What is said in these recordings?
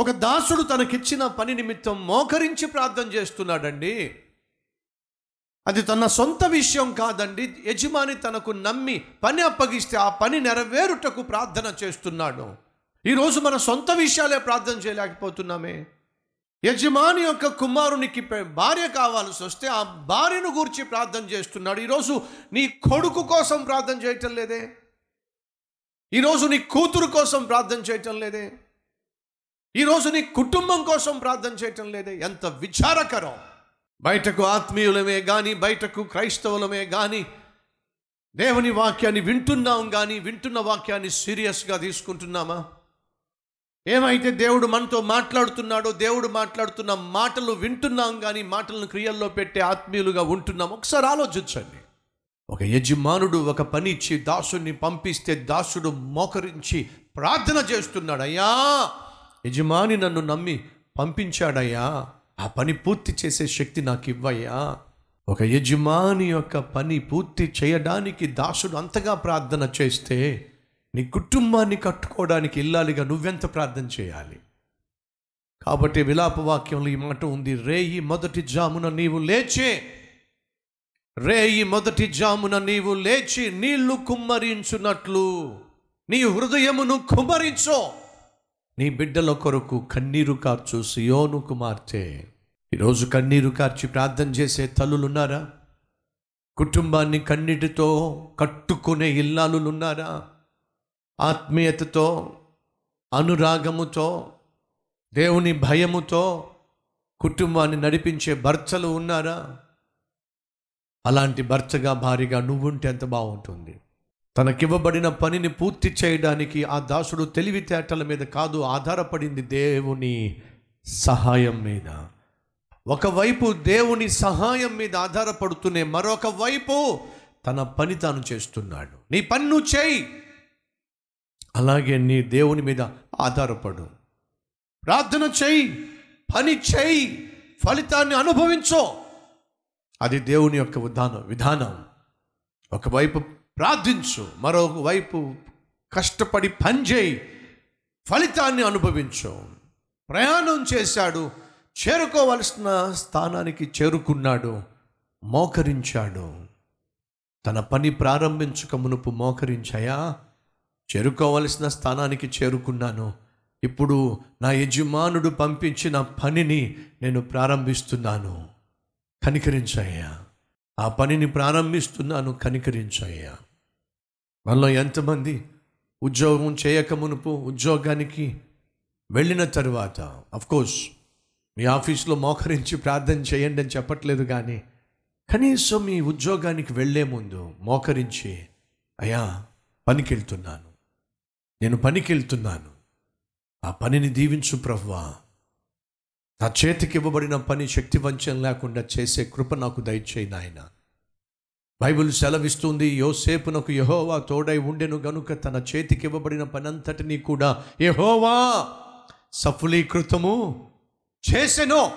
ఒక దాసుడు తనకిచ్చిన పని నిమిత్తం మోకరించి ప్రార్థన చేస్తున్నాడండి. అది తన సొంత విషయం కాదండి. యజమాని తనకు నమ్మి పని అప్పగిస్తే ఆ పని నెరవేరుటకు ప్రార్థన చేస్తున్నాడు. ఈరోజు మన సొంత విషయాలే ప్రార్థన చేయలేకపోతున్నామే. యజమాని యొక్క కుమారునికి భార్య కావాల్సి వస్తే ఆ భార్యను గూర్చి ప్రార్థన చేస్తున్నాడు. ఈరోజు నీ కొడుకు కోసం ప్రార్థన చేయటం లేదే? ఈరోజు నీ కూతురు కోసం ప్రార్థన చేయటం లేదే? ఈరోజు నీ కుటుంబం కోసం ప్రార్థన చేయటం లేదే. ఎంత విచారకరం. బయటకు ఆత్మీయులమే కానీ బయటకు క్రైస్తవులమే కానీ దేవుని వాక్యాన్ని వింటున్నాం కానీ వింటున్న వాక్యాన్ని సీరియస్గా తీసుకుంటున్నామా? ఏమైతే దేవుడు మనతో మాట్లాడుతున్నాడో దేవుడు మాట్లాడుతున్న మాటలు వింటున్నాం కానీ మాటలను క్రియల్లో పెట్టే ఆత్మీయులుగా ఉంటున్నాం. ఒకసారి ఆలోచించండి. ఒక యజమానుడు ఒక పని ఇచ్చి దాసుని పంపిస్తే దాసుడు మోకరించి ప్రార్థన చేస్తున్నాడు. అయ్యా! యజమాని నన్ను నమ్మి పంపించాడయ్యా. ఆ పని పూర్తి చేసే శక్తి నాకు ఇవ్వయ్యా ఒక యజమాని యొక్క పని పూర్తి చేయడానికి దాసుడు అంతగా ప్రార్థన చేస్తే నీ కుటుంబాన్ని కట్టుకోవడానికి ఇల్లాలిగా నువ్వెంత ప్రార్థన చేయాలి? కాబట్టి విలాపవాక్యంలో ఈ మాట ఉంది. రేయి మొదటి జామున నీవు లేచే రేయి మొదటి జామున నీవు లేచి నీళ్ళు కుమ్మరించున్నట్లు నీ హృదయమును కుమ్మరించో నీ బిడ్డల కొరకు కన్నీరు కార్చు సియోను కుమార్తె. ఈరోజు కన్నీరు కార్చి ప్రార్థన చేసే తల్లులున్నారా? కుటుంబాన్ని కన్నీటితో కట్టుకునే ఇల్లాలులున్నారా? ఆత్మీయతతో అనురాగముతో దేవుని భయముతో కుటుంబాన్ని నడిపించే భర్తలు ఉన్నారా? అలాంటి భర్తగా భారీగా నువ్వుంటే ఎంత బాగుంటుంది. తనకివ్వబడిన పనిని పూర్తి చేయడానికి ఆ దాసుడు తెలివితేటల మీద కాదు ఆధారపడింది దేవుని సహాయం మీద. ఒకవైపు దేవుని సహాయం మీద ఆధారపడుతూనే మరొక వైపు తన పని తాను చేస్తున్నాడు. నీ పని నువ్వు చేయి. అలాగే నీ దేవుని మీద ఆధారపడు. ప్రార్థన చేయి. పని చేయి. ఫలితాన్ని అనుభవించో. అది దేవుని యొక్క విధానం విధానం. ఒకవైపు ప్రార్థించు. మరోవైపు కష్టపడి పనిచేయి. ఫలితాన్ని అనుభవించు. ప్రయాణం చేశాడు. చేరుకోవలసిన స్థానానికి చేరుకున్నాడు. మోకరించాడు. తన పని ప్రారంభించక మునుపు మోకరించాయా? చేరుకోవలసిన స్థానానికి చేరుకున్నాను. ఇప్పుడు నా యజమానుడు పంపించిన పనిని నేను ప్రారంభిస్తున్నాను. కనికరించయ్యా. ఆ పనిని ప్రారంభిస్తున్నాను. కనికరించయ్యా. మనలో ఎంతమంది ఉద్యోగం చేయక మునుపు ఉద్యోగానికి వెళ్ళిన తరువాత కోర్స్ మీ ఆఫీస్లో మోకరించి ప్రార్థన చేయండి అని చెప్పట్లేదు కానీ కనీసం మీ ఉద్యోగానికి వెళ్ళే ముందు మోకరించి అయ్యా పనికి వెళ్తున్నాను నేను పనికి వెళ్తున్నాను ఆ పనిని దీవించు ప్రవ్వా. నా చేతికి ఇవ్వబడిన పని శక్తివంచం లేకుండా చేసే కృప నాకు దయచేయి నాయన. బైబిల్ సెలవిస్తుంది యోసేపునకు యహోవా తోడై ఉండెను గనుక తన చేతికి ఇవ్వబడిన పనంతటినీ కూడా యహోవా సఫలీకృతము చేసెను.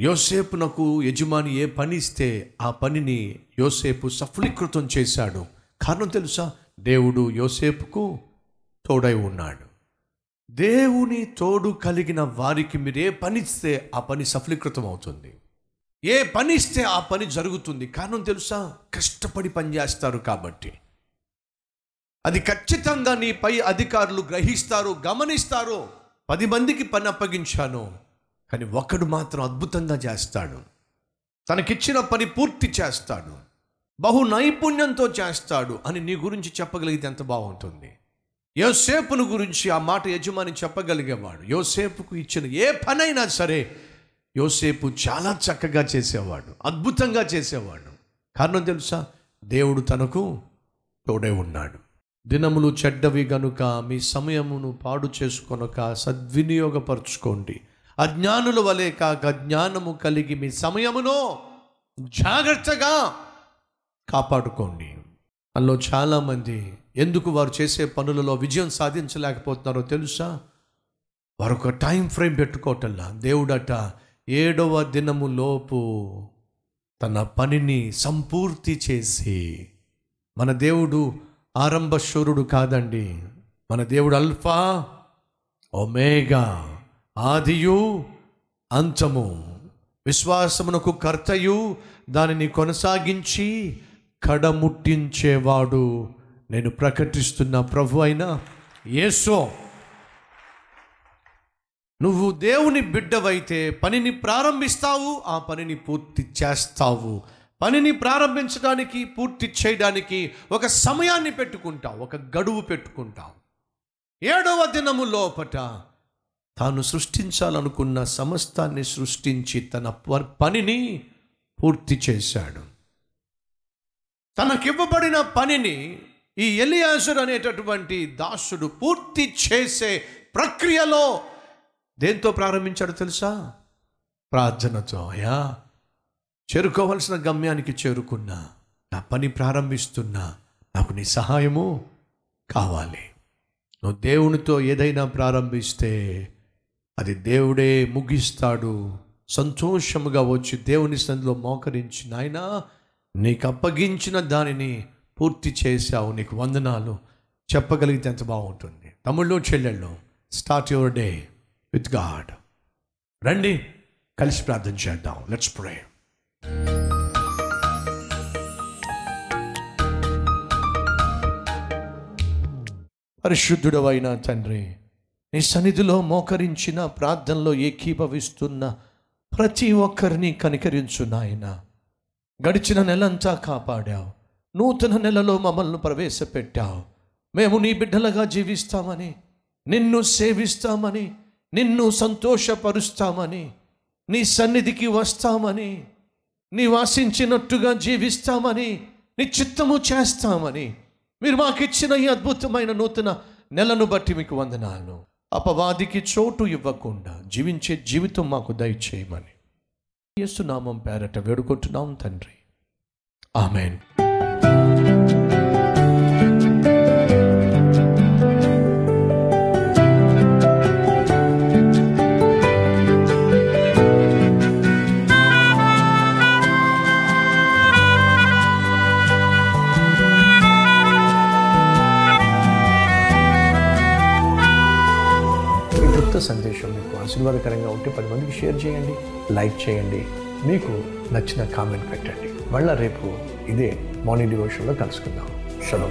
యోసేపునకు యజమాని ఏ పని ఇస్తే ఆ పనిని యోసేపు సఫలీకృతం చేశాడు. కారణం తెలుసా? దేవుడు యోసేపుకు తోడై ఉన్నాడు. దేవుని తోడు కలిగిన వారికి మీరు ఏ పని ఇస్తే ఆ పని సఫలీకృతం అవుతుంది. ఏ పని ఇస్తే ఆ పని జరుగుతుంది. కారణం తెలుసా? కష్టపడి పనిచేస్తారు కాబట్టి. అది ఖచ్చితంగా నీ పై అధికారులు గ్రహిస్తారు గమనిస్తారు పది మందికి పని అప్పగించాను కానీ ఒకడు మాత్రం అద్భుతంగా చేస్తాడు. తనకిచ్చిన పని పూర్తి చేస్తాడు. బహు నైపుణ్యంతో చేస్తాడు అని నీ గురించి చెప్పగలిగితే ఎంత బాగుంటుంది? యోసేపును గురించి ఆ మాట యజమాని చెప్పగలిగేవాడు. యోసేపుకు ఇచ్చిన ఏ పనైనా సరే యోసేపు చాలా చక్కగా చేసేవాడు అద్భుతంగా చేసేవాడు. కారణం తెలుసా? దేవుడు తనకు తోడే ఉన్నాడు. దినములు చెడ్డవి గనుక మీ సమయమును పాడు చేసుకొనక సద్వినియోగపరచుకోండి. అజ్ఞానుల వలె కాక జ్ఞానము కలిగి మీ సమయమును జాగ్రత్తగా కాపాడుకోండి. అందులో చాలామంది ఎందుకు వారు చేసే పనులలో విజయం సాధించలేకపోతున్నారో తెలుసా? వారు ఒక టైం ఫ్రేమ్ పెట్టుకోవటల్లా దేవుడట ఏడవ దినము లోపు తన పనిని సంపూర్తి చేసి మన దేవుడు ఆరంభశ్వరుడు కాదండి. మన దేవుడు అల్ఫా ఒమేగా ఆదియు అంతము. విశ్వాసమునకు కర్తయు దానిని కొనసాగించి కడముట్టించేవాడు నేను ప్రకటిస్తున్న ప్రభు అయిన యేసో. నువ్వు దేవుని బిడ్డవైతే పనిని ప్రారంభిస్తావు ఆ పనిని పూర్తి చేస్తావు. పనిని ప్రారంభించడానికి పూర్తి చేయడానికి ఒక సమయాన్ని పెట్టుకుంటావు ఒక గడువు పెట్టుకుంటావు. ఏడవ దినము లోపట తాను సృష్టించాలనుకున్న సమస్తాన్ని సృష్టించి తన పనిని పూర్తి చేశాడు. తనకివ్వబడిన పనిని ఈ ఎలియాజర్ అనేటటువంటి దాసుడు పూర్తి చేసే ప్రక్రియలో దేంతో ప్రారంభించాడు తెలుసా? ప్రార్థనతో అయా చేరుకోవలసిన గమ్యానికి చేరుకున్నా నా పని ప్రారంభిస్తున్నా నాకు నీ సహాయము కావాలి. నువ్వు దేవునితో ఏదైనా ప్రారంభిస్తే అది దేవుడే ముగిస్తాడు. సంతోషముగా వచ్చి దేవుని సందులో మోకరించి నాయనా నీకు అప్పగించిన దానిని పూర్తి చేశావు నీకు వందనాలు. చెప్పగలిగితే ఎంత బాగుంటుంది. తమ్ముళ్ళు చెల్లెళ్ళు start your day with God. రండి కలిసి ప్రార్థన చేద్దాం. లెట్స్ ప్రే పరిశుద్ధుడవైన తండ్రి నీ సన్నిధిలో మోకరించిన ప్రార్థనలో ఏకీభవిస్తున్న ప్రతి ఒక్కరిని కనికరించు నాయన. గడిచిన నెలంతా కాపాడావు. నూతన నెలలో మమ్మల్ని ప్రవేశపెట్టావు. మేము నీ బిడ్డలుగా జీవిస్తామని నిన్ను సేవిస్తామని నిన్ను సంతోషపరుస్తామని నీ సన్నిధికి వస్తామని నీ వాసించినట్టుగా జీవిస్తామని నీ చిత్తము చేస్తామని మీరు మాకిచ్చిన ఈ అద్భుతమైన నూతన నెలను బట్టి మీకు వందనాలను అపవాదికి చోటు ఇవ్వకుండా జీవించే జీవితం మాకు దయచేయమని. యేసునామం పేరట వేడుకుంటున్నాం తండ్రి. ఆమెన్. క్లుప్త సందేశం మీకు ఆశీర్వాదకరంగా ఉంటే పది మందికి షేర్ చేయండి లైక్ చేయండి మీకు నచ్చిన కామెంట్ పెట్టండి. మళ్ళీ రేపు ఇదే మార్నింగ్ డివోషన్లో కలుసుకుందాం. షలో